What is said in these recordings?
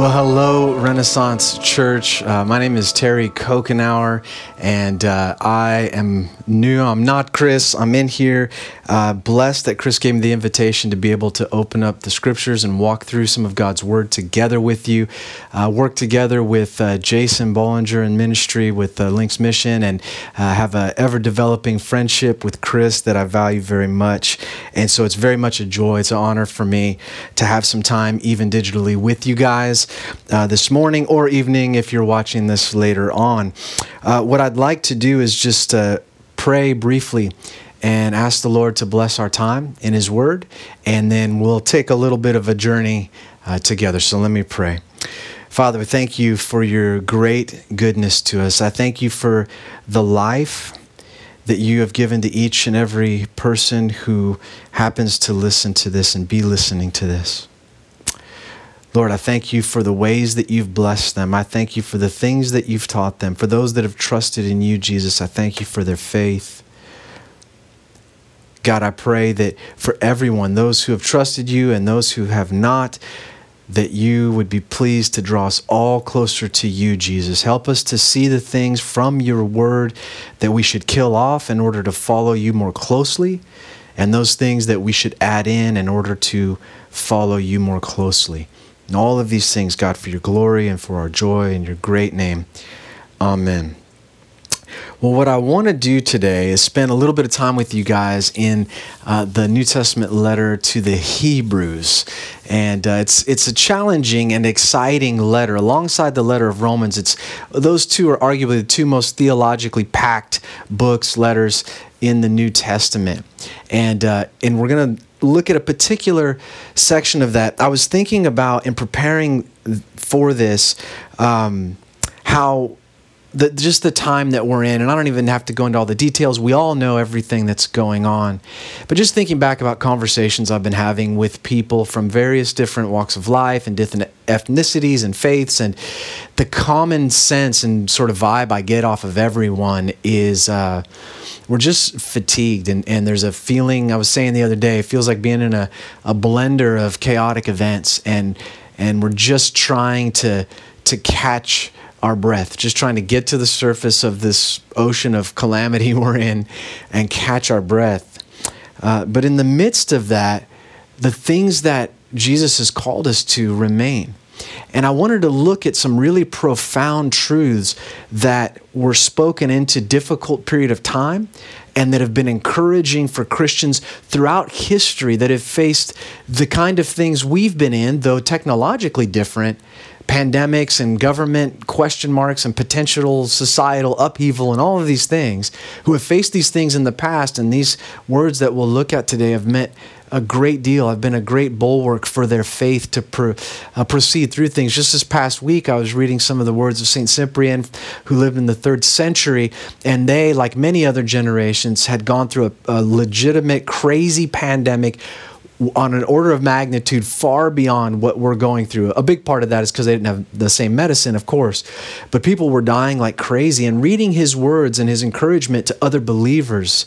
Well, hello, Renaissance Church. Uh, my name is Terry Cokenour, and uh, I am new. I'm not Chris. I'm in here. Uh, blessed that Chris gave me the invitation to be able to open up the scriptures and walk through some of God's Word together with you. Uh, work together with uh, Jason Bollinger in ministry with uh, Links Mission, and have an ever developing friendship with Chris that I value very much. And so it's very much a joy. It's an honor for me to have some time, even digitally, with you guys uh, this morning or evening if you're watching this later on. Uh, what I'd like to do is just uh, pray briefly and ask the Lord to bless our time in His Word, and then we'll take a little bit of a journey uh, together. So let me pray. Father, we thank you for your great goodness to us. I thank you for the life that you have given to each and every person who happens to listen to this and be listening to this. Lord, I thank you for the ways that you've blessed them. I thank you for the things that you've taught them. For those that have trusted in you, Jesus, I thank you for their faith. God, I pray that for everyone, those who have trusted you and those who have not, that you would be pleased to draw us all closer to you, Jesus. Help us to see the things from your word that we should kill off in order to follow you more closely, and those things that we should add in in order to follow you more closely. And all of these things, God, for your glory and for our joy and your great name. Amen. Well, what I want to do today is spend a little bit of time with you guys in uh, the New Testament letter to the Hebrews, and uh, it's it's a challenging and exciting letter. Alongside the letter of Romans, it's those two are arguably the two most theologically packed books, letters in the New Testament, and uh, and we're gonna look at a particular section of that. I was thinking about in preparing for this um, how the, just the time that we're in, and I don't even have to go into all the details. We all know everything that's going on. But just thinking back about conversations I've been having with people from various different walks of life and different ethnicities and faiths, and the common sense and sort of vibe I get off of everyone is. Uh, we're just fatigued and, and there's a feeling I was saying the other day, it feels like being in a, a blender of chaotic events and and we're just trying to to catch our breath, just trying to get to the surface of this ocean of calamity we're in and catch our breath. Uh, but in the midst of that, the things that Jesus has called us to remain. And I wanted to look at some really profound truths that were spoken into difficult period of time and that have been encouraging for Christians throughout history that have faced the kind of things we've been in, though technologically different, pandemics and government question marks and potential societal upheaval and all of these things, who have faced these things in the past, and these words that we'll look at today have meant a great deal. I've been a great bulwark for their faith to pro, uh, proceed through things. Just this past week, I was reading some of the words of St. Cyprian, who lived in the third century, and they, like many other generations, had gone through a, a legitimate, crazy pandemic on an order of magnitude far beyond what we're going through. A big part of that is because they didn't have the same medicine, of course, but people were dying like crazy. And reading his words and his encouragement to other believers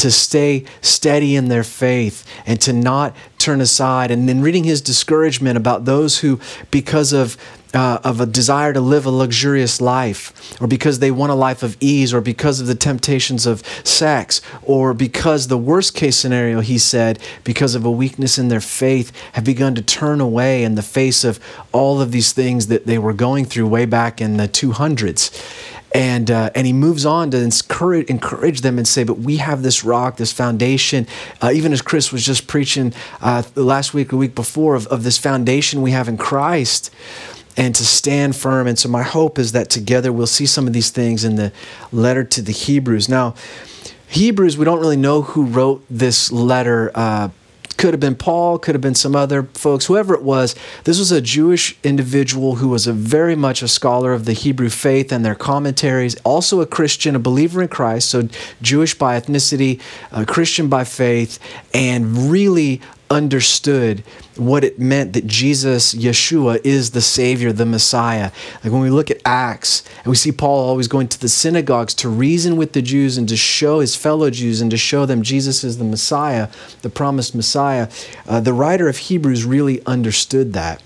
to stay steady in their faith and to not turn aside. And then reading his discouragement about those who, because of uh, of a desire to live a luxurious life, or because they want a life of ease, or because of the temptations of sex, or because the worst case scenario, he said, because of a weakness in their faith, have begun to turn away in the face of all of these things that they were going through way back in the 200s and uh, and he moves on to encourage encourage them and say, but we have this rock, this foundation. Uh, even as Chris was just preaching uh, last week, a week before, of, of this foundation we have in Christ, and to stand firm. And so my hope is that together we'll see some of these things in the letter to the Hebrews. Now, Hebrews, we don't really know who wrote this letter uh, could have been Paul, could have been some other folks, whoever it was. This was a Jewish individual who was a very much a scholar of the Hebrew faith and their commentaries, also a Christian, a believer in Christ, so Jewish by ethnicity, Christian by faith, and really understood what it meant that Jesus, Yeshua, is the Savior, the Messiah. Like when we look at Acts and we see Paul always going to the synagogues to reason with the Jews and to show his fellow Jews and to show them Jesus is the Messiah, the promised Messiah, uh, the writer of Hebrews really understood that.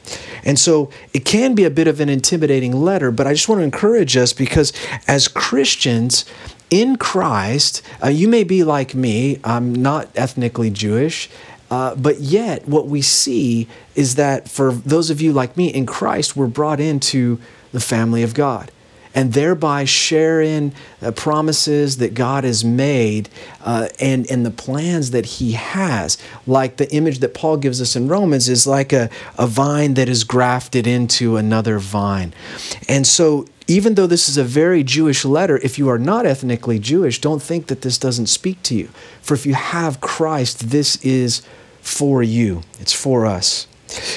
And so it can be a bit of an intimidating letter, but I just want to encourage us because as Christians, in Christ, uh, you may be like me. I'm not ethnically Jewish. Uh, but yet, what we see is that for those of you like me in Christ, we're brought into the family of God and thereby share in promises that God has made uh, and, and the plans that He has. Like the image that Paul gives us in Romans is like a, a vine that is grafted into another vine. And so, even though this is a very Jewish letter, if you are not ethnically Jewish, don't think that this doesn't speak to you. For if you have Christ, this is for you, it's for us.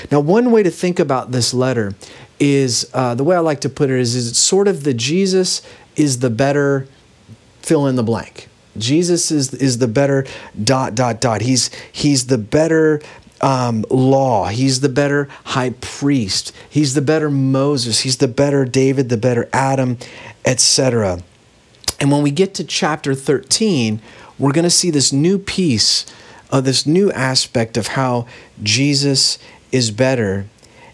Now, one way to think about this letter is uh, the way I like to put it is, is it's sort of the Jesus is the better fill in the blank. Jesus is, is the better dot, dot, dot. He's, he's the better um, law. He's the better high priest. He's the better Moses. He's the better David, the better Adam, etc. And when we get to chapter 13, we're going to see this new piece, of this new aspect of how Jesus is better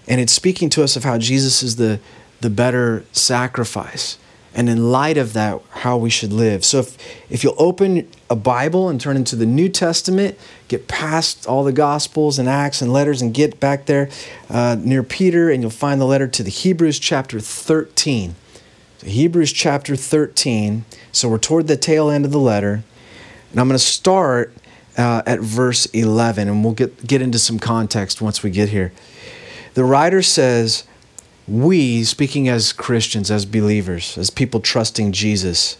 and it's speaking to us of how Jesus is the, the better sacrifice. And in light of that, how we should live. So if, if you'll open a Bible and turn into the New Testament, get past all the Gospels and Acts and letters and get back there uh, near Peter, and you'll find the letter to the Hebrews chapter 13. So Hebrews chapter 13. So we're toward the tail end of the letter. And I'm going to start uh, at verse 11, and we'll get, get into some context once we get here. The writer says, We, speaking as Christians, as believers, as people trusting Jesus,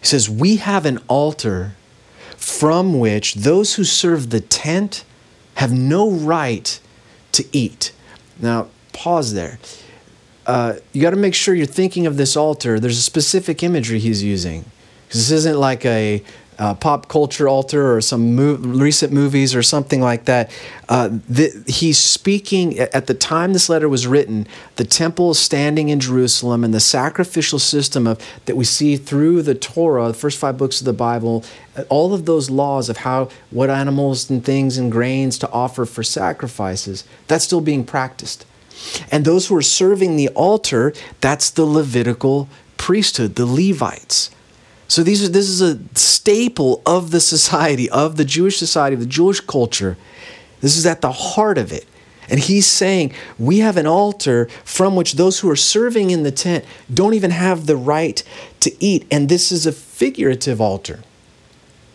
he says, We have an altar from which those who serve the tent have no right to eat. Now, pause there. Uh, you got to make sure you're thinking of this altar. There's a specific imagery he's using. This isn't like a uh, pop culture altar or some recent movies or something like that. Uh, he's speaking at the time this letter was written. The temple standing in Jerusalem, and the sacrificial system of that we see through the Torah, the first five books of the Bible, all of those laws of how what animals and things and grains to offer for sacrifices. That's still being practiced. And those who are serving the altar, that's the Levitical priesthood, the Levites. So these are, this is a staple of the society, of the Jewish society, of the Jewish culture. This is at the heart of it. And he's saying, we have an altar from which those who are serving in the tent don't even have the right to eat. And this is a figurative altar.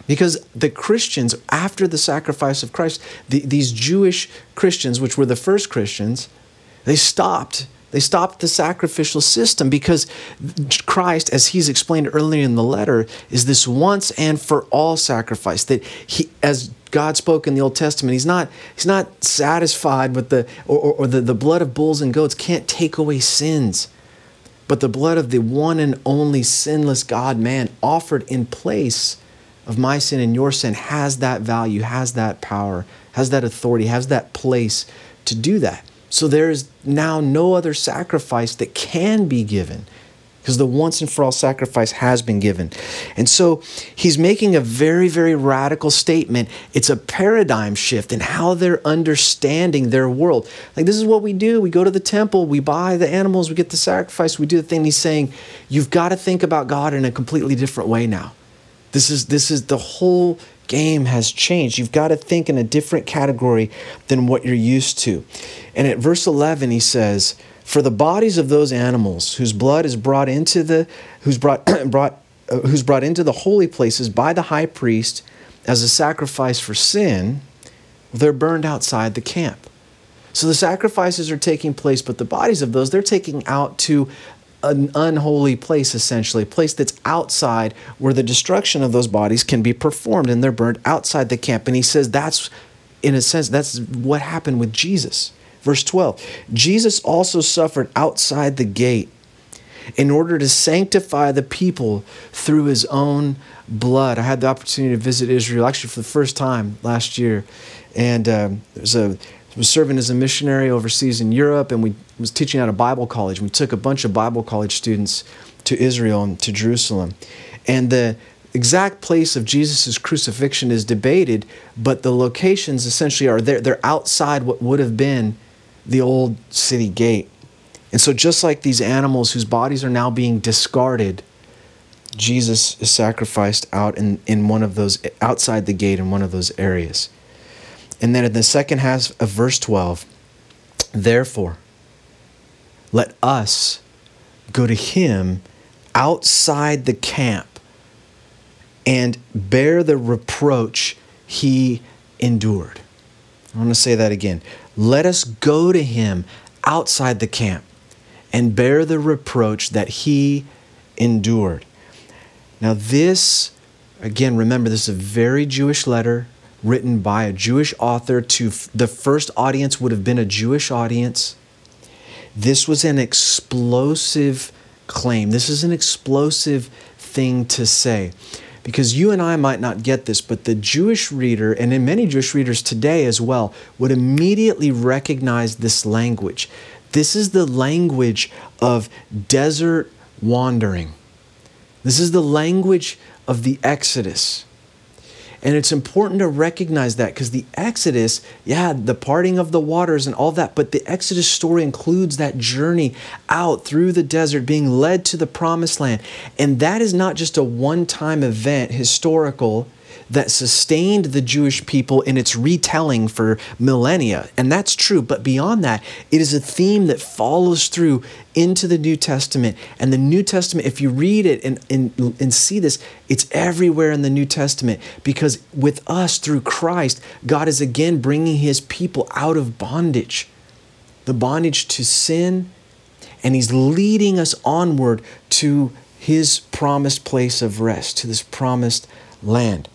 Because the Christians, after the sacrifice of Christ, the, these Jewish Christians, which were the first Christians, they stopped they stopped the sacrificial system because Christ, as he's explained earlier in the letter, is this once and for all sacrifice. That he, as God spoke in the Old Testament, he's not, he's not satisfied with the, or, or, or the, the blood of bulls and goats can't take away sins. But the blood of the one and only sinless God man offered in place of my sin and your sin has that value, has that power, has that authority, has that place to do that. So there is now no other sacrifice that can be given because the once and for all sacrifice has been given. And so he's making a very, very radical statement. It's a paradigm shift in how they're understanding their world. Like, this is what we do. We go to the temple, we buy the animals, we get the sacrifice, we do the thing. He's saying, you've got to think about God in a completely different way now. This is, this is the whole game has changed. You've got to think in a different category than what you're used to. And at verse 11, he says, For the bodies of those animals whose blood is brought into the, who's brought, brought, uh, who's brought into the holy places by the high priest as a sacrifice for sin, they're burned outside the camp. So the sacrifices are taking place, but the bodies of those, they're taking out to an unholy place, essentially, a place that's outside where the destruction of those bodies can be performed and they're burned outside the camp. And he says that's in a sense, that's what happened with Jesus. Verse 12 Jesus also suffered outside the gate in order to sanctify the people through his own blood. I had the opportunity to visit Israel actually for the first time last year. And um, was a was serving as a missionary overseas in Europe, and we was teaching at a Bible college. We took a bunch of Bible college students to Israel and to Jerusalem, and the exact place of Jesus' crucifixion is debated, but the locations essentially are there. They're outside what would have been the old city gate. And so, just like these animals whose bodies are now being discarded, Jesus is sacrificed out in, in one of those, outside the gate in one of those areas. And then in the second half of verse 12, therefore, let us go to him outside the camp and bear the reproach he endured. I want to say that again. Let us go to him outside the camp and bear the reproach that he endured. Now, this, again, remember, this is a very Jewish letter written by a Jewish author to the first audience would have been a Jewish audience. This was an explosive claim. This is an explosive thing to say. Because you and I might not get this, but the Jewish reader, and in many Jewish readers today as well, would immediately recognize this language. This is the language of desert wandering. This is the language of the Exodus. And it's important to recognize that because the Exodus, yeah, the parting of the waters and all that, but the Exodus story includes that journey out through the desert, being led to the promised land. And that is not just a one time event, historical that sustained the Jewish people in its retelling for millennia. And that's true. But beyond that, it is a theme that follows through into the New Testament. And the New Testament, if you read it and, and, and see this, it's everywhere in the New Testament because with us through Christ, God is again bringing his people out of bondage the bondage to sin, and he's leading us onward to his promised place of rest, to this promised land.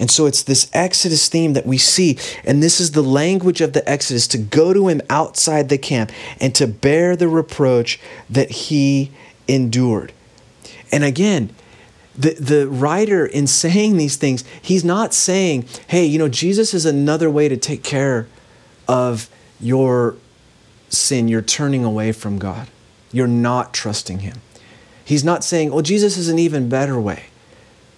And so it's this Exodus theme that we see. And this is the language of the Exodus to go to him outside the camp and to bear the reproach that he endured. And again, the, the writer, in saying these things, he's not saying, hey, you know, Jesus is another way to take care of your sin. You're turning away from God, you're not trusting him. He's not saying, well, Jesus is an even better way.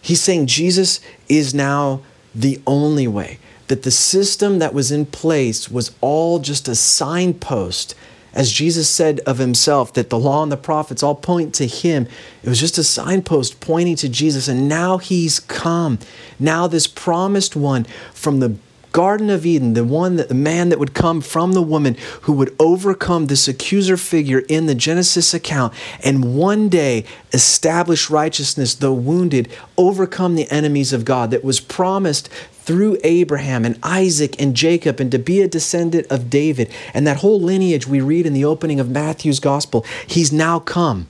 He's saying Jesus is now the only way, that the system that was in place was all just a signpost. As Jesus said of himself, that the law and the prophets all point to him. It was just a signpost pointing to Jesus. And now he's come. Now, this promised one from the Garden of Eden, the one that the man that would come from the woman who would overcome this accuser figure in the Genesis account and one day establish righteousness, though wounded, overcome the enemies of God that was promised through Abraham and Isaac and Jacob and to be a descendant of David. And that whole lineage we read in the opening of Matthew's gospel, he's now come.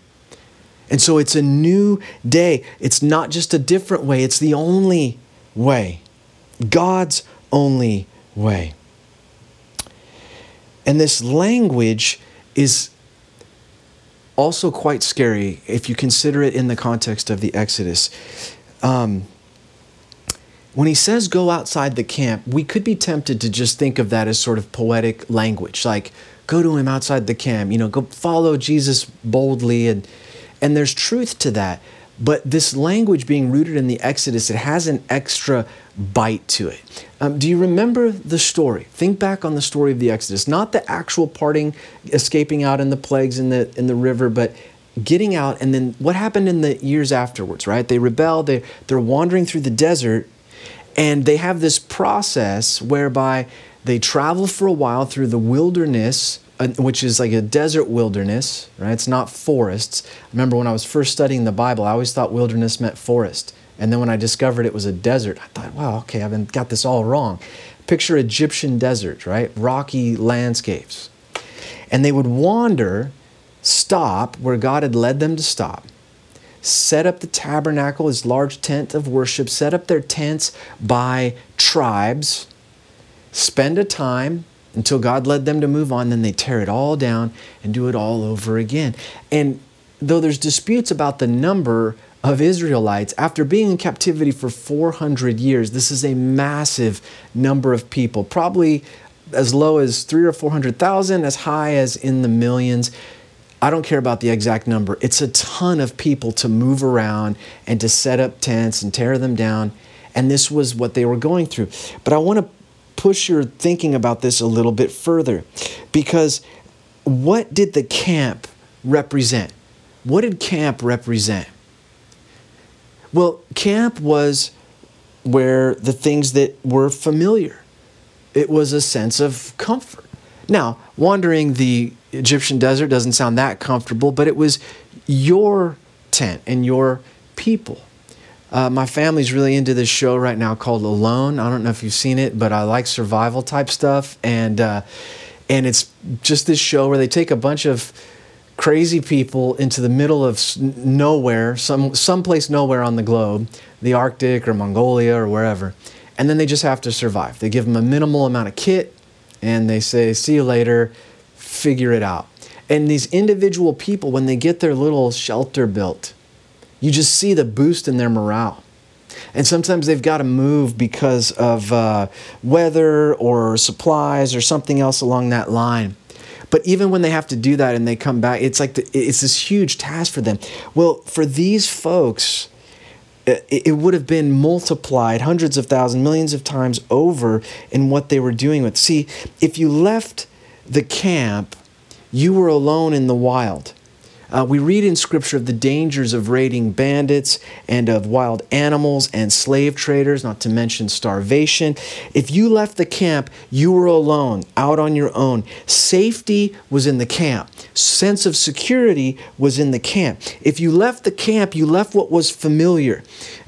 And so it's a new day. It's not just a different way, it's the only way. God's only way. And this language is also quite scary if you consider it in the context of the Exodus. Um, when he says go outside the camp, we could be tempted to just think of that as sort of poetic language, like go to him outside the camp, you know, go follow Jesus boldly. And, and there's truth to that. But this language being rooted in the Exodus, it has an extra bite to it. Um, do you remember the story? Think back on the story of the Exodus, not the actual parting, escaping out in the plagues in the in the river, but getting out and then what happened in the years afterwards, right? They rebel, they they're wandering through the desert, and they have this process whereby they travel for a while through the wilderness which is like a desert wilderness, right? It's not forests. I remember when I was first studying the Bible, I always thought wilderness meant forest. And then when I discovered it was a desert, I thought, wow, okay, I've been, got this all wrong. Picture Egyptian desert, right? Rocky landscapes. And they would wander, stop where God had led them to stop, set up the tabernacle, his large tent of worship, set up their tents by tribes, spend a time until God led them to move on, then they tear it all down and do it all over again. And though there's disputes about the number of Israelites, after being in captivity for 400 years, this is a massive number of people, probably as low as three or 400,000, as high as in the millions. I don't care about the exact number. It's a ton of people to move around and to set up tents and tear them down. And this was what they were going through. But I want to push your thinking about this a little bit further because what did the camp represent? What did camp represent? Well, camp was where the things that were familiar. It was a sense of comfort. Now, wandering the Egyptian desert doesn't sound that comfortable, but it was your tent and your people. Uh, my family's really into this show right now called Alone. I don't know if you've seen it, but I like survival type stuff, and uh, and it's just this show where they take a bunch of crazy people into the middle of nowhere, some someplace nowhere on the globe, the Arctic or Mongolia or wherever, and then they just have to survive. They give them a minimal amount of kit, and they say, "See you later, figure it out." And these individual people, when they get their little shelter built, you just see the boost in their morale. And sometimes they've got to move because of uh, weather or supplies or something else along that line. But even when they have to do that and they come back, it's like the, it's this huge task for them. Well, for these folks, it, would have been multiplied hundreds of thousands, millions of times over in what they were doing with. See, if you left the camp, you were alone in the wild. Uh, we read in Scripture of the dangers of raiding bandits and of wild animals and slave traders, not to mention starvation. If you left the camp, you were alone, out on your own. Safety was in the camp, sense of security was in the camp. If you left the camp, you left what was familiar.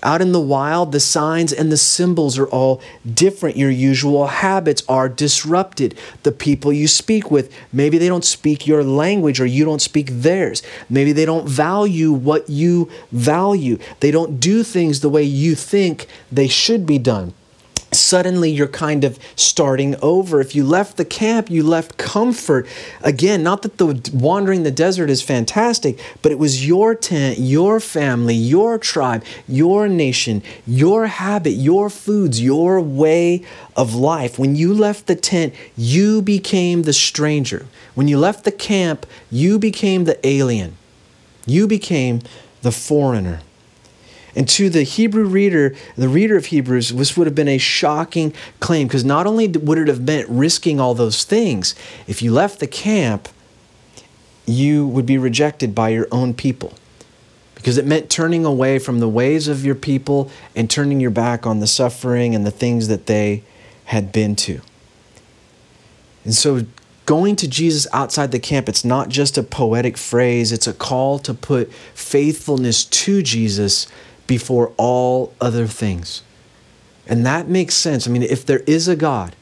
Out in the wild, the signs and the symbols are all different. Your usual habits are disrupted. The people you speak with, maybe they don't speak your language or you don't speak theirs. Maybe they don't value what you value. They don't do things the way you think they should be done suddenly you're kind of starting over. If you left the camp, you left comfort. Again, not that the wandering the desert is fantastic, but it was your tent, your family, your tribe, your nation, your habit, your foods, your way of life. When you left the tent, you became the stranger. When you left the camp, you became the alien. You became the foreigner. And to the Hebrew reader, the reader of Hebrews, this would have been a shocking claim because not only would it have meant risking all those things, if you left the camp, you would be rejected by your own people because it meant turning away from the ways of your people and turning your back on the suffering and the things that they had been to. And so going to Jesus outside the camp, it's not just a poetic phrase, it's a call to put faithfulness to Jesus before all other things. And that makes sense. I mean, if there is a God,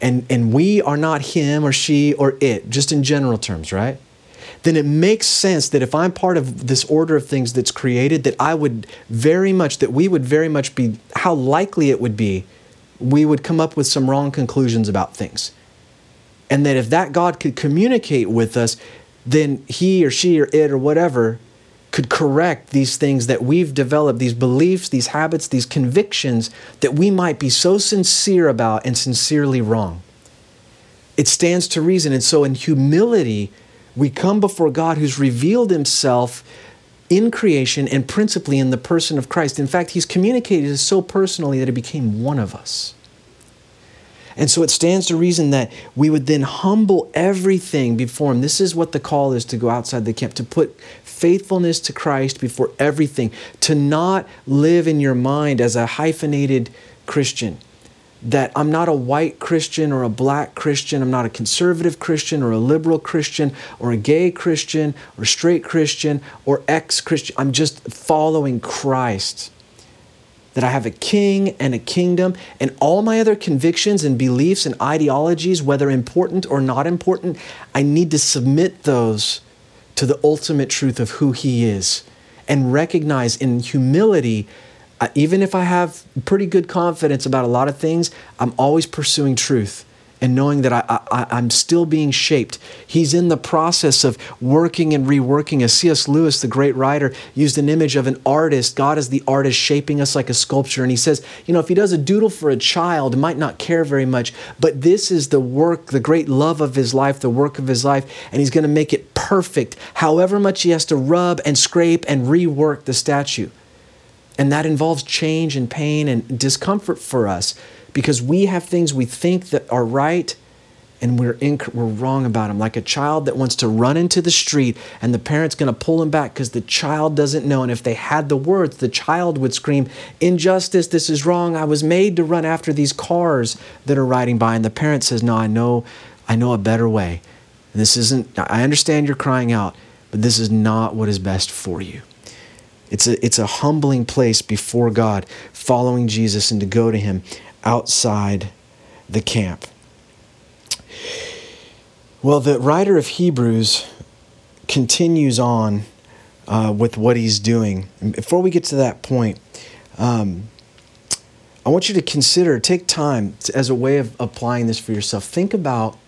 and, and we are not him or she or it, just in general terms, right? Then it makes sense that if I'm part of this order of things that's created, that I would very much, that we would very much be, how likely it would be, we would come up with some wrong conclusions about things. And that if that God could communicate with us, then he or she or it or whatever could correct these things that we've developed, these beliefs, these habits, these convictions that we might be so sincere about and sincerely wrong. It stands to reason. And so, in humility, we come before God who's revealed himself in creation and principally in the person of Christ. In fact, he's communicated so personally that he became one of us. And so it stands to reason that we would then humble everything before Him. This is what the call is to go outside the camp, to put faithfulness to Christ before everything, to not live in your mind as a hyphenated Christian. That I'm not a white Christian or a black Christian, I'm not a conservative Christian or a liberal Christian or a gay Christian or straight Christian or ex Christian. I'm just following Christ that I have a king and a kingdom, and all my other convictions and beliefs and ideologies, whether important or not important, I need to submit those to the ultimate truth of who he is and recognize in humility I, even if I have pretty good confidence about a lot of things, I'm always pursuing truth and knowing that I, I, I'm still being shaped. He's in the process of working and reworking. As C.S. Lewis, the great writer, used an image of an artist. God is the artist shaping us like a sculpture. And he says, you know, if he does a doodle for a child, might not care very much, but this is the work, the great love of his life, the work of his life, and he's going to make it perfect, however much he has to rub and scrape and rework the statue. And that involves change and pain and discomfort for us because we have things we think that are right and we're, inc- we're wrong about them. Like a child that wants to run into the street and the parent's going to pull him back because the child doesn't know. And if they had the words, the child would scream, Injustice, this is wrong. I was made to run after these cars that are riding by. And the parent says, No, I know, I know a better way. This isn't, I understand you're crying out, but this is not what is best for you. It's a, it's a humbling place before God, following Jesus and to go to Him outside the camp. Well, the writer of Hebrews continues on uh, with what he's doing. And before we get to that point, um, I want you to consider, take time as a way of applying this for yourself. Think about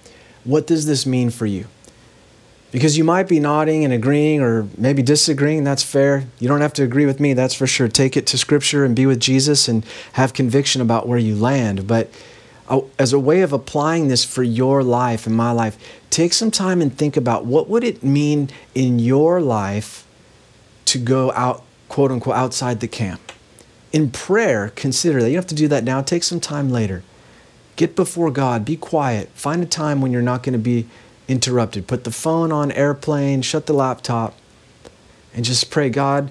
what does this mean for you? Because you might be nodding and agreeing or maybe disagreeing, that's fair. You don't have to agree with me, that's for sure. Take it to Scripture and be with Jesus and have conviction about where you land. But uh, as a way of applying this for your life and my life, take some time and think about what would it mean in your life to go out, quote unquote, outside the camp. In prayer, consider that. You don't have to do that now. Take some time later. Get before God. Be quiet. Find a time when you're not going to be interrupted. Put the phone on airplane, shut the laptop, and just pray, God,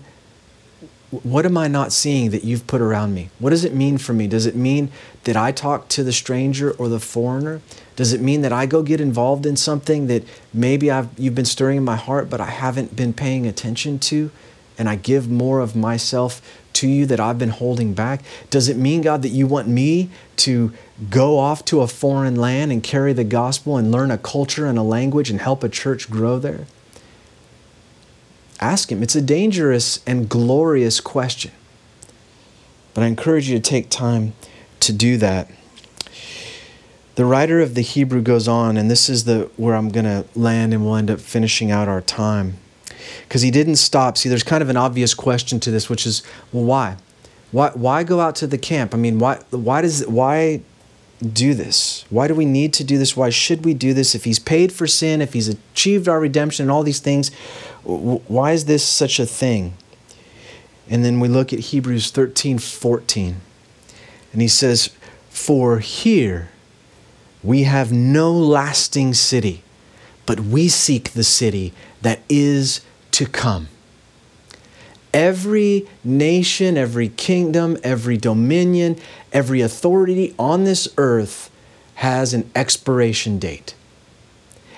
what am I not seeing that you've put around me? What does it mean for me? Does it mean that I talk to the stranger or the foreigner? Does it mean that I go get involved in something that maybe I've, you've been stirring in my heart, but I haven't been paying attention to? And I give more of myself to you that I've been holding back? Does it mean, God, that you want me to go off to a foreign land and carry the gospel and learn a culture and a language and help a church grow there? Ask Him. It's a dangerous and glorious question. But I encourage you to take time to do that. The writer of the Hebrew goes on, and this is the where I'm going to land and we'll end up finishing out our time because he didn't stop. See, there's kind of an obvious question to this, which is, well, why? Why, why go out to the camp? I mean, why, why does, why do this? Why do we need to do this? Why should we do this? If he's paid for sin, if he's achieved our redemption and all these things, why is this such a thing? And then we look at Hebrews 13, 14. And he says, For here we have no lasting city, but we seek the city that is to come. Every nation, every kingdom, every dominion, every authority on this earth has an expiration date.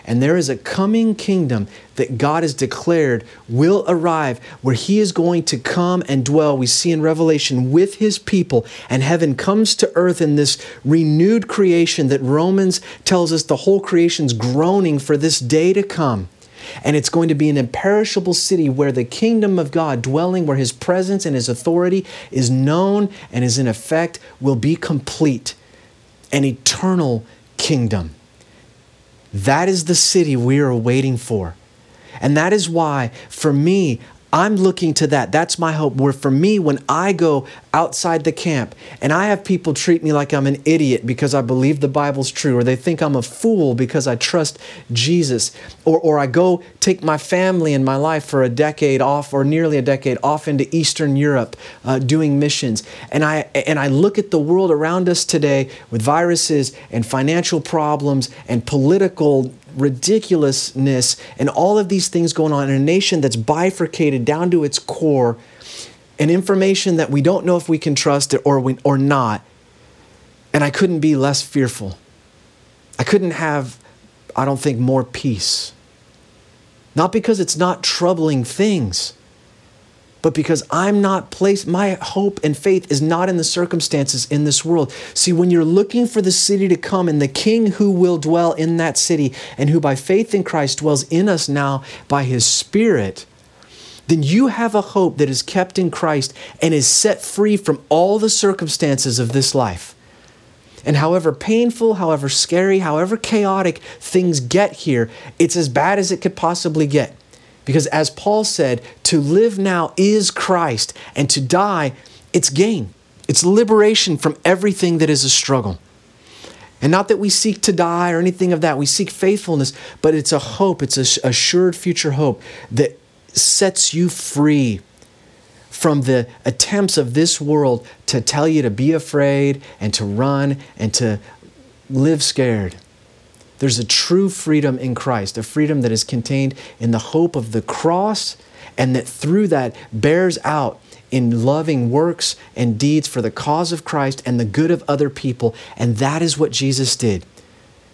And there is a coming kingdom that God has declared will arrive where He is going to come and dwell. We see in Revelation with His people, and heaven comes to earth in this renewed creation that Romans tells us the whole creation's groaning for this day to come. And it's going to be an imperishable city where the kingdom of God, dwelling where his presence and his authority is known and is in effect, will be complete. An eternal kingdom. That is the city we are waiting for. And that is why, for me, I'm looking to that. That's my hope. Where for me, when I go outside the camp and I have people treat me like I'm an idiot because I believe the Bible's true, or they think I'm a fool because I trust Jesus, or, or I go take my family and my life for a decade off, or nearly a decade off into Eastern Europe uh, doing missions, and I and I look at the world around us today with viruses and financial problems and political ridiculousness and all of these things going on in a nation that's bifurcated down to its core and information that we don't know if we can trust it or, we, or not. And I couldn't be less fearful. I couldn't have, I don't think, more peace. Not because it's not troubling things, but because I'm not placed, my hope and faith is not in the circumstances in this world. See, when you're looking for the city to come and the king who will dwell in that city and who by faith in Christ dwells in us now by his spirit, then you have a hope that is kept in Christ and is set free from all the circumstances of this life. And however painful, however scary, however chaotic things get here, it's as bad as it could possibly get. Because as Paul said, to live now is Christ, and to die, it's gain. It's liberation from everything that is a struggle. And not that we seek to die or anything of that. We seek faithfulness, but it's a hope, it's a assured future hope that sets you free from the attempts of this world to tell you to be afraid and to run and to live scared. There's a true freedom in Christ, a freedom that is contained in the hope of the cross, and that through that bears out in loving works and deeds for the cause of Christ and the good of other people. And that is what Jesus did.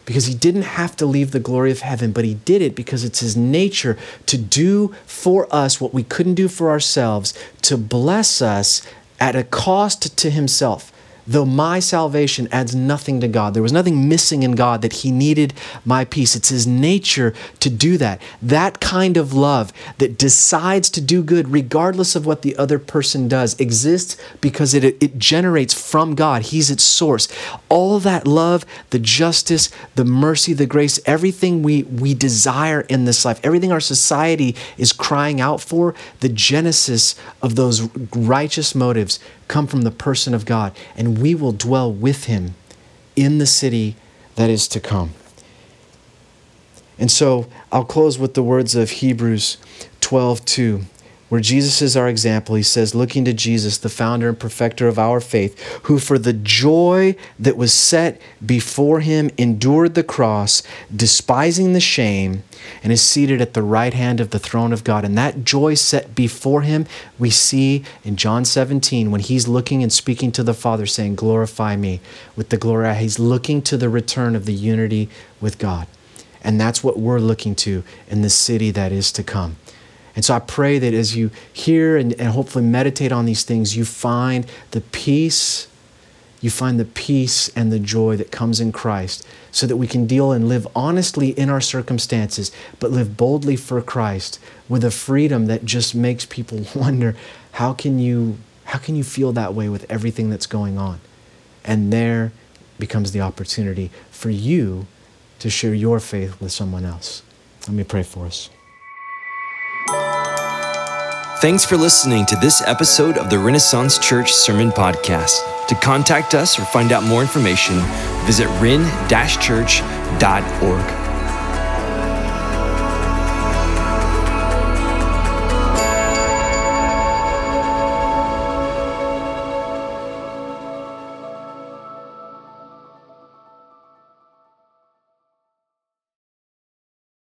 Because he didn't have to leave the glory of heaven, but he did it because it's his nature to do for us what we couldn't do for ourselves, to bless us at a cost to himself though my salvation adds nothing to God. There was nothing missing in God that He needed my peace. It's His nature to do that. That kind of love that decides to do good regardless of what the other person does exists because it, it generates from God. He's its source. All that love, the justice, the mercy, the grace, everything we, we desire in this life, everything our society is crying out for, the genesis of those righteous motives come from the person of God, and we will dwell with him in the city that is to come. And so I'll close with the words of Hebrews 12 2 where Jesus is our example, he says, looking to Jesus, the founder and perfecter of our faith, who for the joy that was set before him endured the cross, despising the shame, and is seated at the right hand of the throne of God. And that joy set before him, we see in John 17 when he's looking and speaking to the Father, saying, Glorify me with the glory. He's looking to the return of the unity with God. And that's what we're looking to in the city that is to come. And so I pray that as you hear and, and hopefully meditate on these things, you find the peace, you find the peace and the joy that comes in Christ so that we can deal and live honestly in our circumstances, but live boldly for Christ with a freedom that just makes people wonder how can you how can you feel that way with everything that's going on? And there becomes the opportunity for you to share your faith with someone else. Let me pray for us. Thanks for listening to this episode of the Renaissance Church Sermon Podcast. To contact us or find out more information, visit ren-church.org.